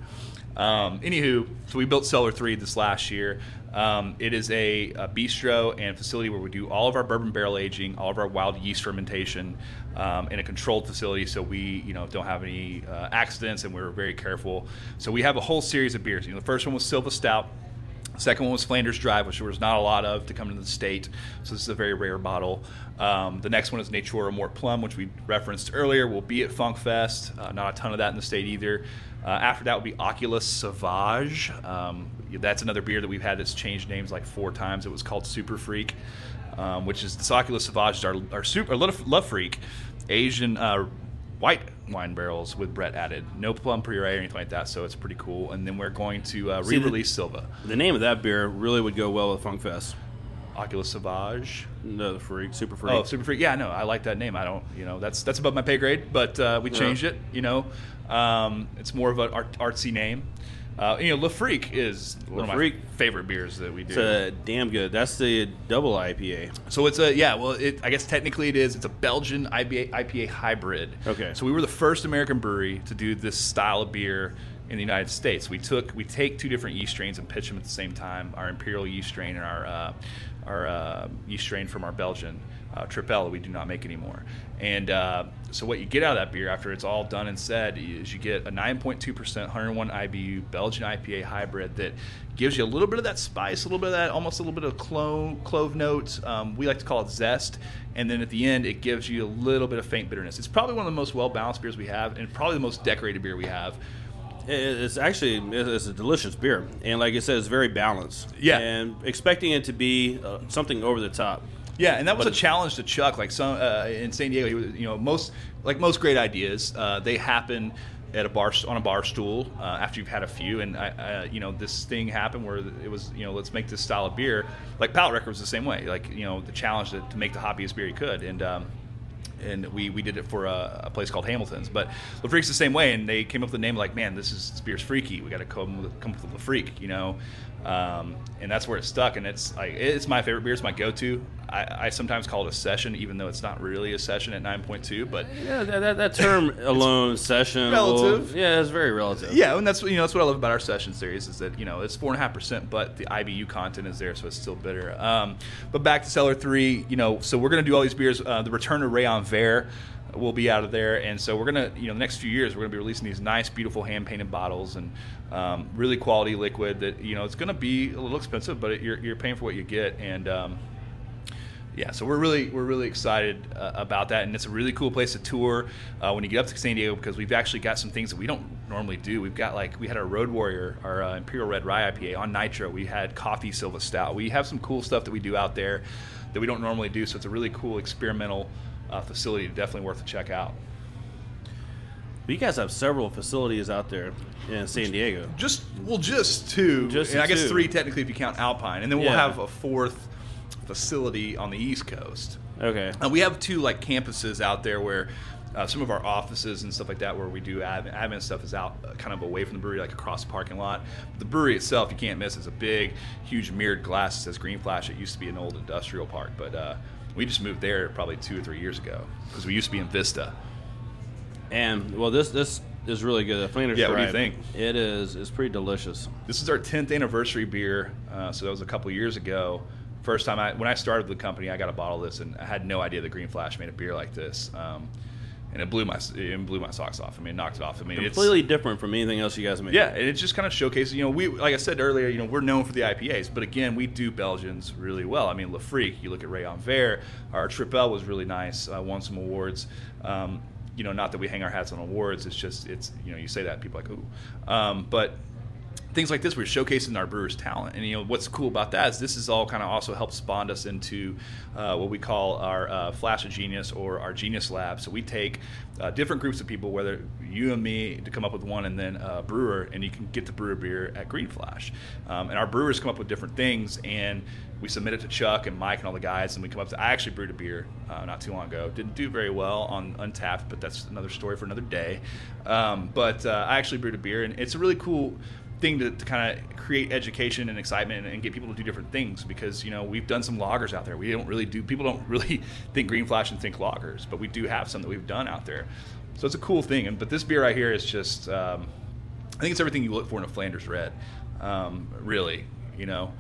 Um, anywho, so we built Cellar Three this last year. Um, it is a, a bistro and facility where we do all of our bourbon barrel aging, all of our wild yeast fermentation, um, in a controlled facility, so we you know don't have any uh, accidents, and we're very careful. So we have a whole series of beers. You know, the first one was Silva Stout. Second one was Flanders Drive, which there was not a lot of to come into the state. So this is a very rare bottle. Um, the next one is Natura Morta Plum, which we referenced earlier. Will be at Funk Fest. Uh, not a ton of that in the state either. Uh, after that would be Oculus Sauvage. Um, that's another beer that we've had that's changed names like four times. It was called Super Freak, um, which is this Oculus Sauvage is our, our super our love freak Asian uh, white wine barrels with Brett added. No plum puree or anything like that, so it's pretty cool. And then we're going to uh, See, re-release Silva. The name of that beer really would go well with Funk Fest. Oculus Sauvage. No, the freak, super freak. Oh, Super Freak. Yeah, no, I like that name. I don't, you know, that's that's above my pay grade, but uh, we Yeah. changed it. You know, um, it's more of an art, artsy name. Uh, you know, Le Freak is one of my favorite beers that we do. It's uh, damn good. That's the double IPA. So it's a yeah. Well, it, I guess technically it is. It's a Belgian IPA, IPA hybrid. Okay. So we were the first American brewery to do this style of beer in the United States. We took we take two different yeast strains and pitch them at the same time. Our imperial yeast strain and our uh, our uh, yeast strain from our Belgian uh, that We do not make anymore. And uh, so what you get out of that beer after it's all done and said is you get a 9.2%, 101 IBU Belgian IPA hybrid that gives you a little bit of that spice, a little bit of that, almost a little bit of clove, clove notes. Um, we like to call it zest. And then at the end, it gives you a little bit of faint bitterness. It's probably one of the most well balanced beers we have, and probably the most decorated beer we have. It's actually it's a delicious beer, and like I said, it's very balanced. Yeah. and expecting it to be uh, something over the top. Yeah, and that was But- a challenge to Chuck. Like some uh, in San Diego, he was, you know, most like most great ideas, uh, they happen at a bar on a bar stool uh, after you've had a few. And I, uh, you know, this thing happened where it was, you know, let's make this style of beer. Like Palate Wrecker was the same way. Like you know, the challenge to, to make the hoppiest beer you could, and. Um, and we, we did it for a, a place called Hamilton's. But Le Freak's the same way, and they came up with the name like, man, this is this beer's freaky. We got to come with, come up with Le Freak, you know. Um, and that's where it stuck. And it's like it's my favorite beer. It's my go-to. I, I sometimes call it a session, even though it's not really a session at 9.2. But Yeah, that, that, term alone session Relative. well, yeah, it's very relative. yeah, and that's you know that's what I love about our session series is that you know it's four and a half percent, but the IBU content is there, so it's still bitter. Um, but back to Cellar Three, you know, so we're gonna do all these beers. Uh, the return of Rayon Vert will be out of there, and so we're gonna you know the next few years we're gonna be releasing these nice, beautiful hand painted bottles and um, really quality liquid that you know it's gonna be a little expensive, but you're you're paying for what you get, and um, yeah, so we're really we're really excited uh, about that, and it's a really cool place to tour uh, when you get up to San Diego because we've actually got some things that we don't normally do. We've got like we had our Road Warrior, our uh, Imperial Red Rye IPA on Nitro. We had Coffee Silva Stout. We have some cool stuff that we do out there that we don't normally do. So it's a really cool experimental uh, facility, definitely worth a check out. But you guys have several facilities out there in San Diego. Just well, just two, Just and I guess two. three technically if you count Alpine, and then we'll Yeah. have a fourth facility on the East Coast. Okay. Uh, we have two like campuses out there where uh, some of our offices and stuff like that, where we do admin, admin stuff, is out uh, kind of away from the brewery, like across the parking lot. The brewery itself, you can't miss. It's a big, huge mirrored glass that says Green Flash. It used to be an old industrial park, but uh, we just moved there probably two or three years ago because we used to be in Vista. And well, this this is really good. The Flanders Yeah, what do you think? It is. It's pretty delicious. This is our 10th anniversary beer, uh, so that was a couple years ago. First time I, when I started the company, I got a bottle of this, and I had no idea the Green Flash made a beer like this. Um, and it blew my it blew my socks off. I mean, it knocked it off. I mean, it's Completely different from anything else you guys make. yeah, and it just kind of showcases. You know, we like I said earlier, you know, we're known for the IPAs, but again, we do Belgians really well. I mean, Le Freak, you look at Rayon Vert, our Triple was really nice, uh, won some awards. Um, you know, not that we hang our hats on awards. It's just it's you know you say that people are like ooh, um, but things like this we're showcasing our brewers talent and you know what's cool about that is this is all kind of also helped spawn us into uh, what we call our uh, flash of genius or our genius lab so we take uh, different groups of people whether you and me to come up with one and then a brewer and you can get the brewer beer at green flash um, and our brewers come up with different things and we submit it to Chuck and Mike and all the guys, and we come up. To, I actually brewed a beer uh, not too long ago. Didn't do very well on Untappd, but that's another story for another day. Um, but uh, I actually brewed a beer, and it's a really cool thing to, to kind of create education and excitement and, and get people to do different things because you know we've done some lagers out there we don't really do people don't really think green flash and think lagers but we do have some that we've done out there so it's a cool thing and but this beer right here is just um, i think it's everything you look for in a flanders red um, really you know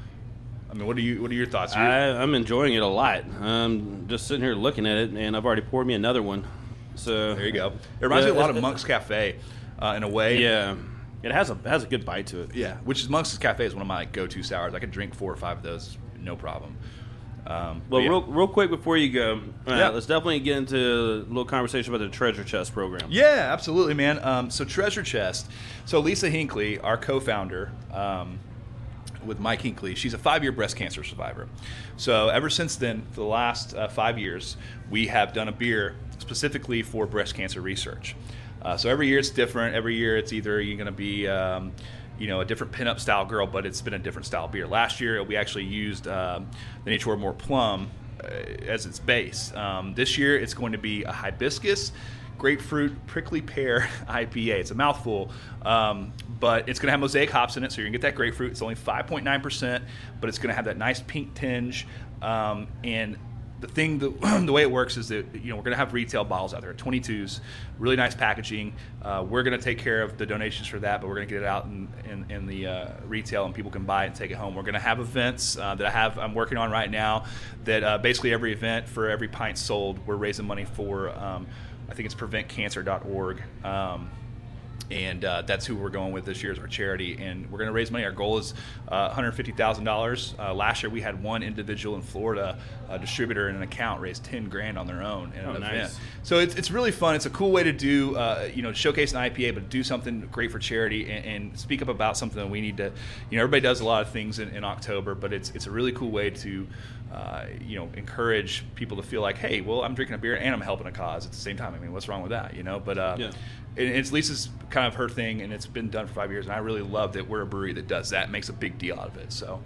I mean, what are you? What are your thoughts? I, I'm enjoying it a lot. I'm just sitting here looking at it, and I've already poured me another one. So there you go. It reminds me a lot of Monk's Cafe, uh, in a way. Yeah, it has a has a good bite to it. Yeah, which is Monk's Cafe is one of my like, go-to sours. I could drink four or five of those, no problem. Um, Well, yeah. real, real quick before you go, uh, Yeah. let's definitely get into a little conversation about the treasure chest program. Yeah, absolutely, man. Um, so Treasure Chest. So Lisa Hinkley, our co-founder, um, with Mike Hinkley, she's a five-year breast cancer survivor. So ever since then, for the last uh, five years, we have done a beer specifically for breast cancer research. Uh, so every year it's different. Every year it's either you're going to be um, you know, a different pinup style girl, but it's been a different style beer. Last year we actually used um, the Natura Morta Plum uh, as its base. Um, this year it's going to be a hibiscus, grapefruit, prickly pear IPA. It's a mouthful, um, but it's going to have mosaic hops in it, so you're going to get that grapefruit. It's only 5.9%, but it's going to have that nice pink tinge. Um, and the thing, the, the way it works is that you know we're going to have retail bottles out there, 22s, really nice packaging. Uh, we're going to take care of the donations for that, but we're going to get it out in, in, in the uh, retail and people can buy it and take it home. We're going to have events uh, that I have, I'm working on right now. That uh, basically every event for every pint sold, we're raising money for. Um, I think it's preventcancer.org. Um, and uh, that's who we're going with this year as our charity. And we're going to raise money. Our goal is uh, $150,000. Uh, last year we had one individual in Florida, a distributor in an account, raise 10 grand on their own in an Oh, event. So it's, it's really fun. It's a cool way to do, uh, you know, showcase an IPA, but do something great for charity and, and speak up about something that we need to, you know, everybody does a lot of things in, in October, but it's, it's a really cool way to, uh, you know, encourage people to feel like, hey, well, I'm drinking a beer and I'm helping a cause at the same time. I mean, what's wrong with that, you know? But uh, Yeah. And it's Lisa's kind of her thing, and it's been done for five years. And I really love that we're a brewery that does that, makes a big deal out of it. So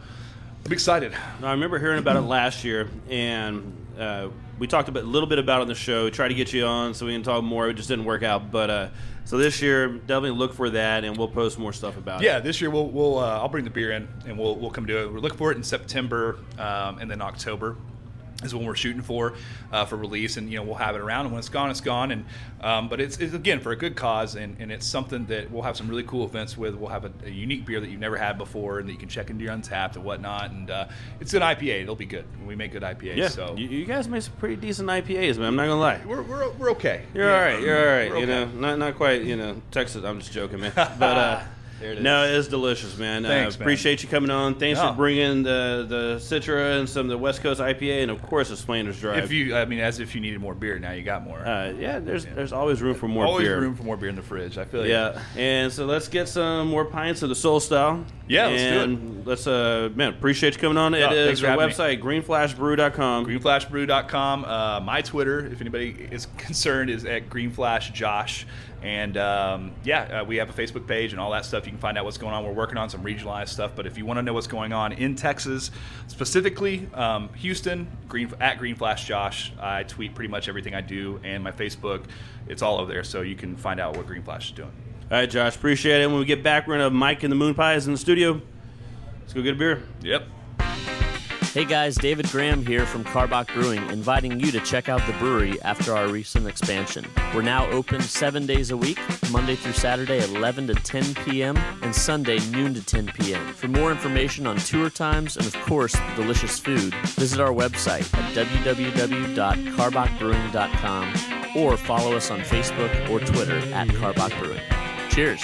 I'm excited. Now, I remember hearing about it last year, and uh, we talked a bit- little bit about it on the show. We tried to get you on so we can talk more. It just didn't work out. But uh, so this year, definitely look for that, and we'll post more stuff about Yeah, it. Yeah, this year we'll, we'll uh, I'll bring the beer in, and we'll we'll come do it. We're looking for it in September, um, and then October is when we're shooting for uh, for release, and you know we'll have it around, and when it's gone, it's gone. And um, but it's, it's again for a good cause, and, and it's something that we'll have some really cool events with. We'll have a, a unique beer that you've never had before, and that you can check into your Untappd and whatnot. And uh, it's an IPA; it'll be good. We make good IPAs, Yeah, so you, you guys make some pretty decent IPAs, man. I'm not gonna lie. we're, we're, we're okay. You're Yeah. all right. You're all right. You know, not not quite. You know, Texas. I'm just joking, man. But uh, There it is. no, it's delicious, man. Thanks, uh, man. Appreciate you coming on. Thanks No. for bringing the the Citra and some of the West Coast IPA, and of course the Flanders Drive. If you, I mean, as if you needed more beer, now you got more. uh, yeah, there's there's always room for more Always beer. room for more beer in the fridge. I feel you. Yeah, and so let's get some more pints of the Soul Style. Yeah, let's do it. let's uh, man, appreciate you coming on. Yeah, it thanks is for our having me. website, greenflashbrew.com. greenflashbrew.com. Uh, my Twitter, if anybody is concerned, is at greenflashjosh. And um, yeah, uh, we have a Facebook page and all that stuff. You can find out what's going on. We're working on some regionalized stuff. But if you want to know what's going on in Texas, specifically um, Houston, green at Green Flash Josh, I tweet pretty much everything I do, and my Facebook, it's all over there. So you can find out what Green Flash is doing. All right, Josh, appreciate it. When we get back, we're gonna have Mike and the Moon Pies in the studio. Let's go get a beer. Yep. Hey guys, David Graham here from Karbach Brewing, inviting you to check out the brewery after our recent expansion. We're now open seven days a week, Monday through Saturday, 11 to 10 p.m., and Sunday, noon to 10 p.m. For more information on tour times and, of course, delicious food, visit our website at www.karbachbrewing.com or follow us on Facebook or Twitter at Karbach Brewing. Cheers.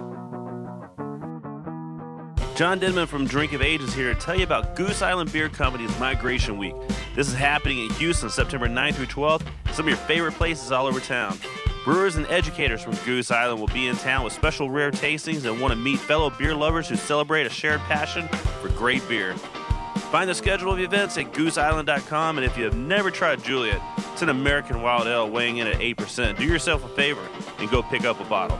John Denman from Drink of Ages here to tell you about Goose Island Beer Company's Migration Week. This is happening in Houston September 9th through 12th, and some of your favorite places all over town. Brewers and educators from Goose Island will be in town with special rare tastings and want to meet fellow beer lovers who celebrate a shared passion for great beer. Find the schedule of events at gooseisland.com, and if you have never tried Juliet, it's an American wild ale weighing in at 8%. Do yourself a favor and go pick up a bottle.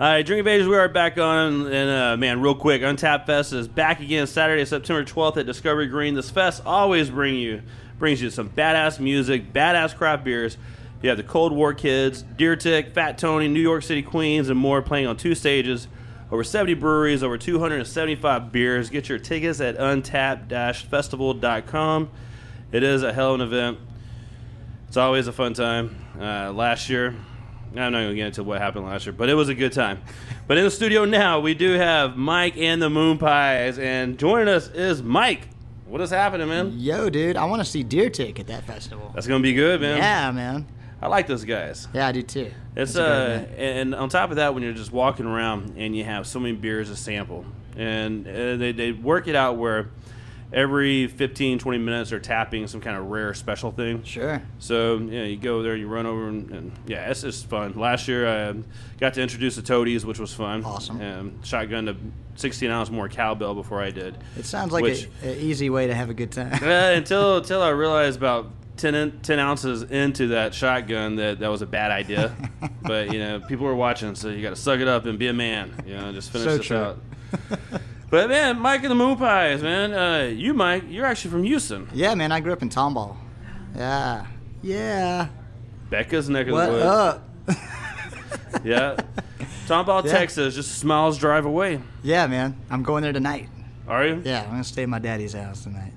All right, Drink of Ages, we are back on, and uh, man, real quick, Untapped Fest is back again Saturday, September 12th at Discovery Green. This fest always bring you brings you some badass music, badass craft beers. You have the Cold War Kids, Deer Tick, Fat Tony, New York City Queens, and more playing on two stages. Over 70 breweries, over 275 beers. Get your tickets at untapped-festival.com. It is a hell of an event. It's always a fun time. Uh, last year, I'm not going to get into what happened last year, but it was a good time. But in the studio now, we do have Mike and the Moon Pies, and joining us is Mike. What is happening, man? Yo, dude, I want to see Deer Tick at that festival. That's going to be good, man. Yeah, man. I like those guys. Yeah, I do too. It's uh, and on top of that, when you're just walking around and you have so many beers to sample, and uh, they they work it out where every 15, 20 minutes they're tapping some kind of rare special thing. Sure. So yeah, you go there, you run over, and, and yeah, it's just fun. Last year I um, got to introduce the Toadies, which was fun. Awesome. Um, shotgun to 16 ounce more cowbell before I did. It sounds like an easy way to have a good time. uh, until until I realized about 10, in, 10 ounces into that shotgun that that was a bad idea. but you know, people were watching, so you got to suck it up and be a man. You know, just finish So this true. out. but man, Mike and the Moon Pies, man, uh, you Mike, you're actually from Houston. yeah, man, I grew up in Tomball. Yeah. Yeah. Becca's neck of What the woods. up? Yeah. Tomball, Yeah. Texas, just a miles drive away. Yeah, man. I'm going there tonight. Are you? Yeah, I'm going to stay at my daddy's house tonight.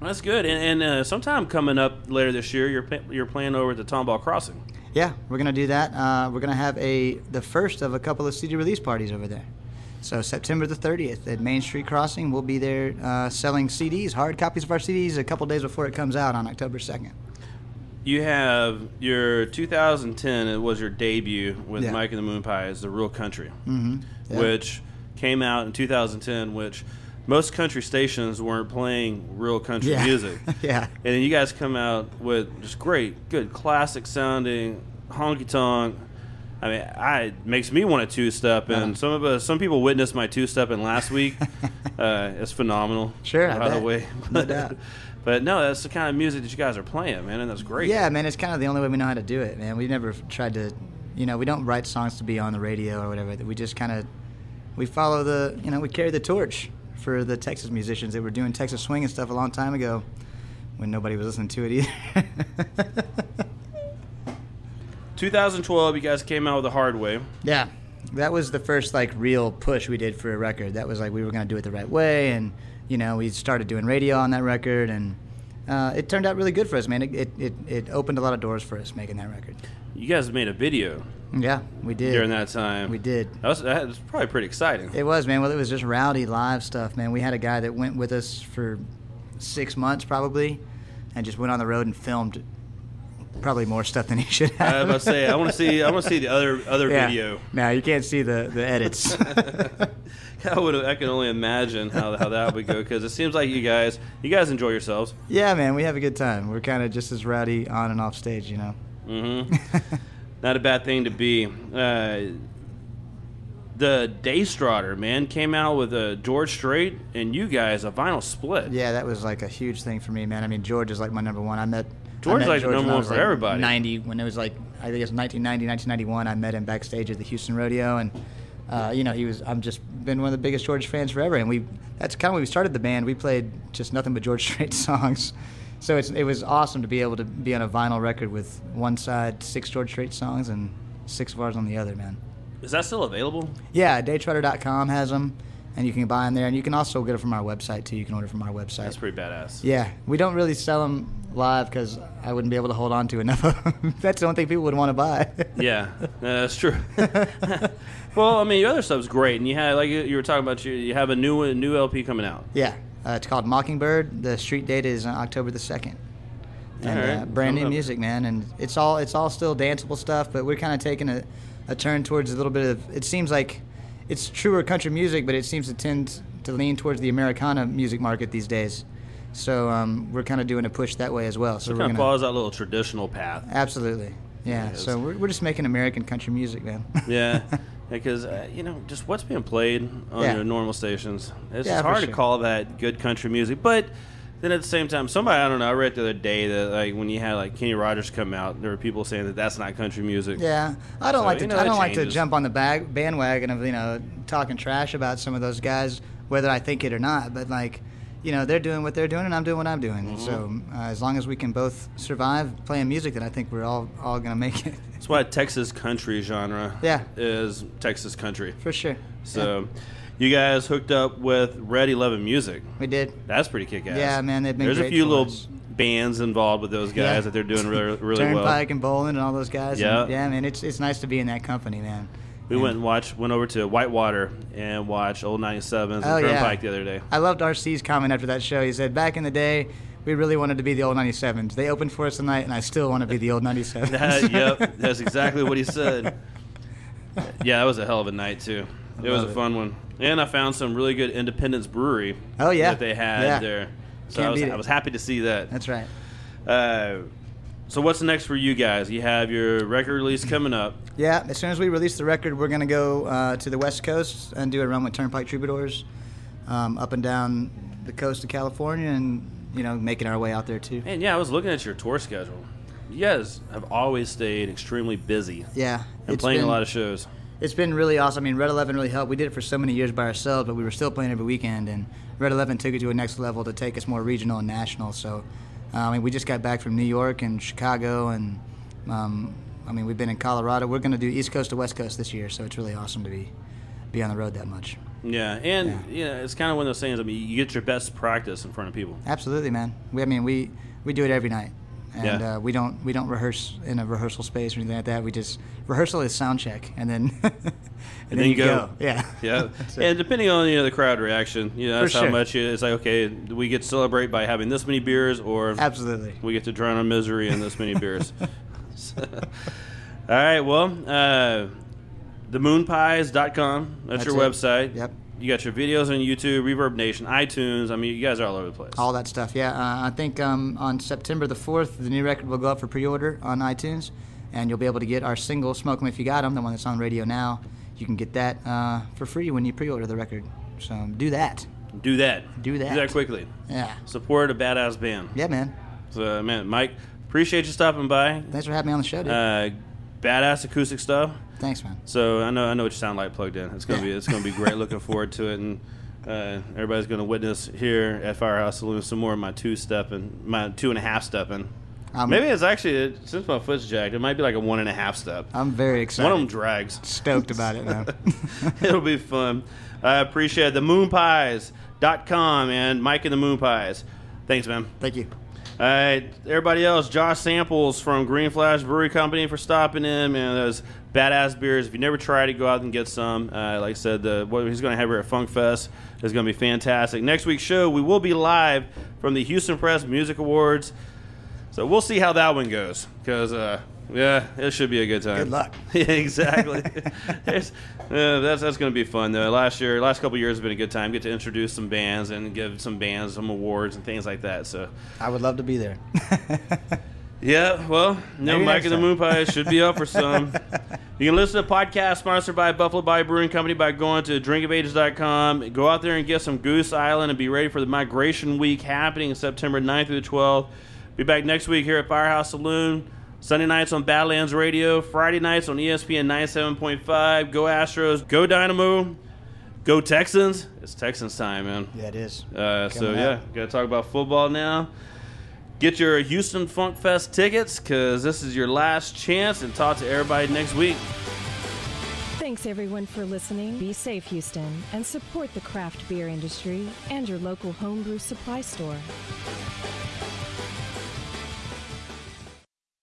That's good. And, and uh, sometime coming up later this year, you're you're playing over at the Tomball Crossing. Yeah, we're gonna do that. Uh, we're gonna have a the first of a couple of CD release parties over there. So September the 30th at Main Street Crossing, we'll be there uh, selling CDs, hard copies of our CDs, a couple days before it comes out on October 2nd. You have your 2010. It was your debut with Yeah. Mike and the Moon Pie Pies, the Real Country, Mm-hmm. Yeah. which came out in 2010. Which most country stations weren't playing real country Yeah. music. yeah. And then you guys come out with just great, good, classic sounding honky tonk. I mean, I it makes me want to two step, and Uh-huh. some of us, some people witnessed my two step in last week. uh, it's phenomenal. Sure, I by the way. No doubt. But no, that's the kind of music that you guys are playing, man, and that's great. Yeah, man, it's kind of the only way we know how to do it, man. We never tried to, you know, we don't write songs to be on the radio or whatever. We just kind of, we follow the, you know, we carry the torch for the Texas musicians that were doing Texas swing and stuff a long time ago when nobody was listening to it either. 2012, you guys came out with a hard way. Yeah, that was the first like real push we did for a record. That was like we were gonna do it the right way, and you know we started doing radio on that record, and uh, it turned out really good for us, man. It, it it it opened a lot of doors for us making that record. You guys made a video Yeah, we did. during that time. We did. That was, that was probably pretty exciting. It was, man. Well, it was just rowdy live stuff, man. We had a guy that went with us for six months probably, and just went on the road and filmed probably more stuff than he should I have. was about to say, I want to see, I want to see the other other Yeah. video. No, you can't see the the edits. I would, I can only imagine how, how that would go because it seems like you guys, you guys enjoy yourselves. yeah, man, we have a good time. We're kind of just as rowdy on and off stage, you know. Mm-hmm. Not a bad thing to be. Uh, the Daytrotter man came out with a George Strait and you guys a vinyl split. Yeah, that was like a huge thing for me, man. I mean, George is like my number one. I met George I is met like the George number one was, for like, everybody. 90 when it was like I think it was 1990, 1991. I met him backstage at the Houston Rodeo, and uh, you know he was. I'm just been one of the biggest George fans forever, and we that's kind of when we started the band. We played just nothing but George Strait songs. So it's, it was awesome to be able to be on a vinyl record with one side six George Strait songs and six of ours on the other, man. Is that still available? Yeah, daytrotter.com has them, and you can buy them there. And you can also get it from our website, too. You can order from our website. That's pretty badass. Yeah, we don't really sell them live because I wouldn't be able to hold on to enough of them. That's the only thing people would want to buy. Yeah, uh, that's true. well, I mean, your other stuff's great, and you had like you were talking about, you you have a new a new LP coming out. yeah, uh, it's called Mockingbird. The street date is uh, October the 2nd. And All right, uh, brand new music, man. And it's all it's all still danceable stuff, but we're kind of taking a, a turn towards a little bit of. It seems like it's truer country music, but it seems to tend to lean towards the Americana music market these days. So um, we're kind of doing a push that way as well. So, So it kind of follows that little traditional path. absolutely, yeah. So we're, we're just making American country music, man. Yeah, because uh, you know, just what's being played on Yeah. your normal stations. It's Yeah, hard to call that good country music, but. Then at the same time, somebody I don't know. I read the other day that like when you had like Kenny Rogers come out, there were people saying that that's not country music. Yeah, I don't So, like to. you know, I don't like to jump on the bag, bandwagon of you know talking trash about some of those guys, whether I think it or not. But like, you know, they're doing what they're doing, and I'm doing what I'm doing. And So Mm-hmm. uh, as long as we can both survive playing music, then I think we're all all gonna make it That's why Texas country genre Yeah. is Texas country. for sure. So, you guys hooked up with Red Eleven Music. We did. That's pretty kick ass. Yeah, man, they've been There's a few little us. bands involved with those guys Yeah. that they're doing really, really well. Turnpike and Boland and all those guys. Yeah. and yeah, man, it's it's nice to be in that company, man. We went and watched, went over to Whitewater and watched Old 97s and Oh, yeah. The other day. I loved RC's comment after that show. He said, "Back in the day, we really wanted to be the old 97s. They opened for us tonight, and I still want to be the old 97s." That- yep, that's exactly what he said. Yeah, that was a hell of a night too. It was a love it. fun one, and I found some really good Independence Brewery. Oh, yeah. that they had Yeah. there. So I was. I was happy to see that. That's right. Uh, so what's next for you guys? You have your record release coming up. Yeah, as soon as we release the record, we're gonna go uh, to the West Coast and do a run with Turnpike Troubadours, um, up and down the coast of California, and you know, making our way out there too. And yeah, I was looking at your tour schedule. You guys have always stayed extremely busy Yeah, and playing been- a lot of shows. It's been really awesome. I mean, Red Eleven really helped. We did it for so many years by ourselves, but we were still playing every weekend, and Red Eleven took it to a next level to take us more regional and national. So, I mean, we just got back from New York and Chicago, and um, I mean, we've been in Colorado. We're going to do East Coast to West Coast this year, so it's really awesome to be be on the road that much. Yeah, and yeah, it's kind of one of those things. I mean, you get your best practice in front of people. Absolutely, man. We, I mean, we we do it every night, and Yeah. uh, we don't we don't rehearse in a rehearsal space or anything like that. We just rehearsal is sound check, and then and, then you go. Yeah, Yeah, and depending on you know the crowd reaction, you know that's how much it- it's like. Okay, we get to celebrate by having this many beers, or Absolutely. we get to drown our misery in this many beers. All right, well, uh, themoonpies.com. That's, That's your it. website. Yep. You got your videos on YouTube, Reverb Nation, iTunes. I mean, you guys are all over the place. all that stuff. Yeah, uh, I think um, on September the fourth, the new record will go up for pre-order on iTunes, and you'll be able to get our single "Smoke 'Em If You Got 'Em," the one that's on radio now. You can get that uh, for free when you pre-order the record. So do that. Do that. Do that. Do that quickly. Yeah. Support a badass band. Yeah, man. So, man, Mike, appreciate you stopping by. Thanks for having me on the show, dude. Uh, badass acoustic stuff. Thanks, man. So I know I know what you sound like plugged in. It's gonna be it's gonna be great. Looking forward to it, and uh, everybody's gonna witness here at Firehouse Saloon some more of my two stepping, my two and a half stepping. Maybe it's actually since my foot's jacked, it might be like a one and a half step. I'm very excited. One of them drags. Stoked about it now. It'll be fun. I appreciate it. The moonpies.com and Mike and the Moon Pies. Thanks, man. Thank you. All right, everybody else, Josh Samples from Green Flash Brewery Company for stopping in, man. Those badass beers. If you never tried it, go out and get some. Uh, like I said, the, what he's going to have here at Funk Fest is going to be fantastic. Next week's show, we will be live from the Houston Press Music Awards. So we'll see how that one goes because, uh, yeah, it should be a good time. Good luck. yeah, exactly. Uh, that's that's going to be fun though. Last year, last couple years have been a good time. Get to introduce some bands and give some bands some awards and things like that. So I would love to be there. yeah, well, no, Maybe Mike and the. Moon Pies should be up for some. You can listen to the podcast sponsored by Buffalo Bayou Brewing Company by going to drinkofages.com. Go out there and get some Goose Island and be ready for the Migration Week happening September 9th through the 12th. Be back next week here at Firehouse Saloon. Sunday nights on Badlands Radio. Friday nights on ESPN 97.5. Go Astros. Go Dynamo. Go Texans. It's Texans time, man. yeah, it is. Uh, so Coming yeah, got to talk about football now. Get your Houston Funk Fest tickets because this is your last chance, and talk to everybody next week. Thanks everyone for listening. Be safe, Houston, and support the craft beer industry and your local homebrew supply store.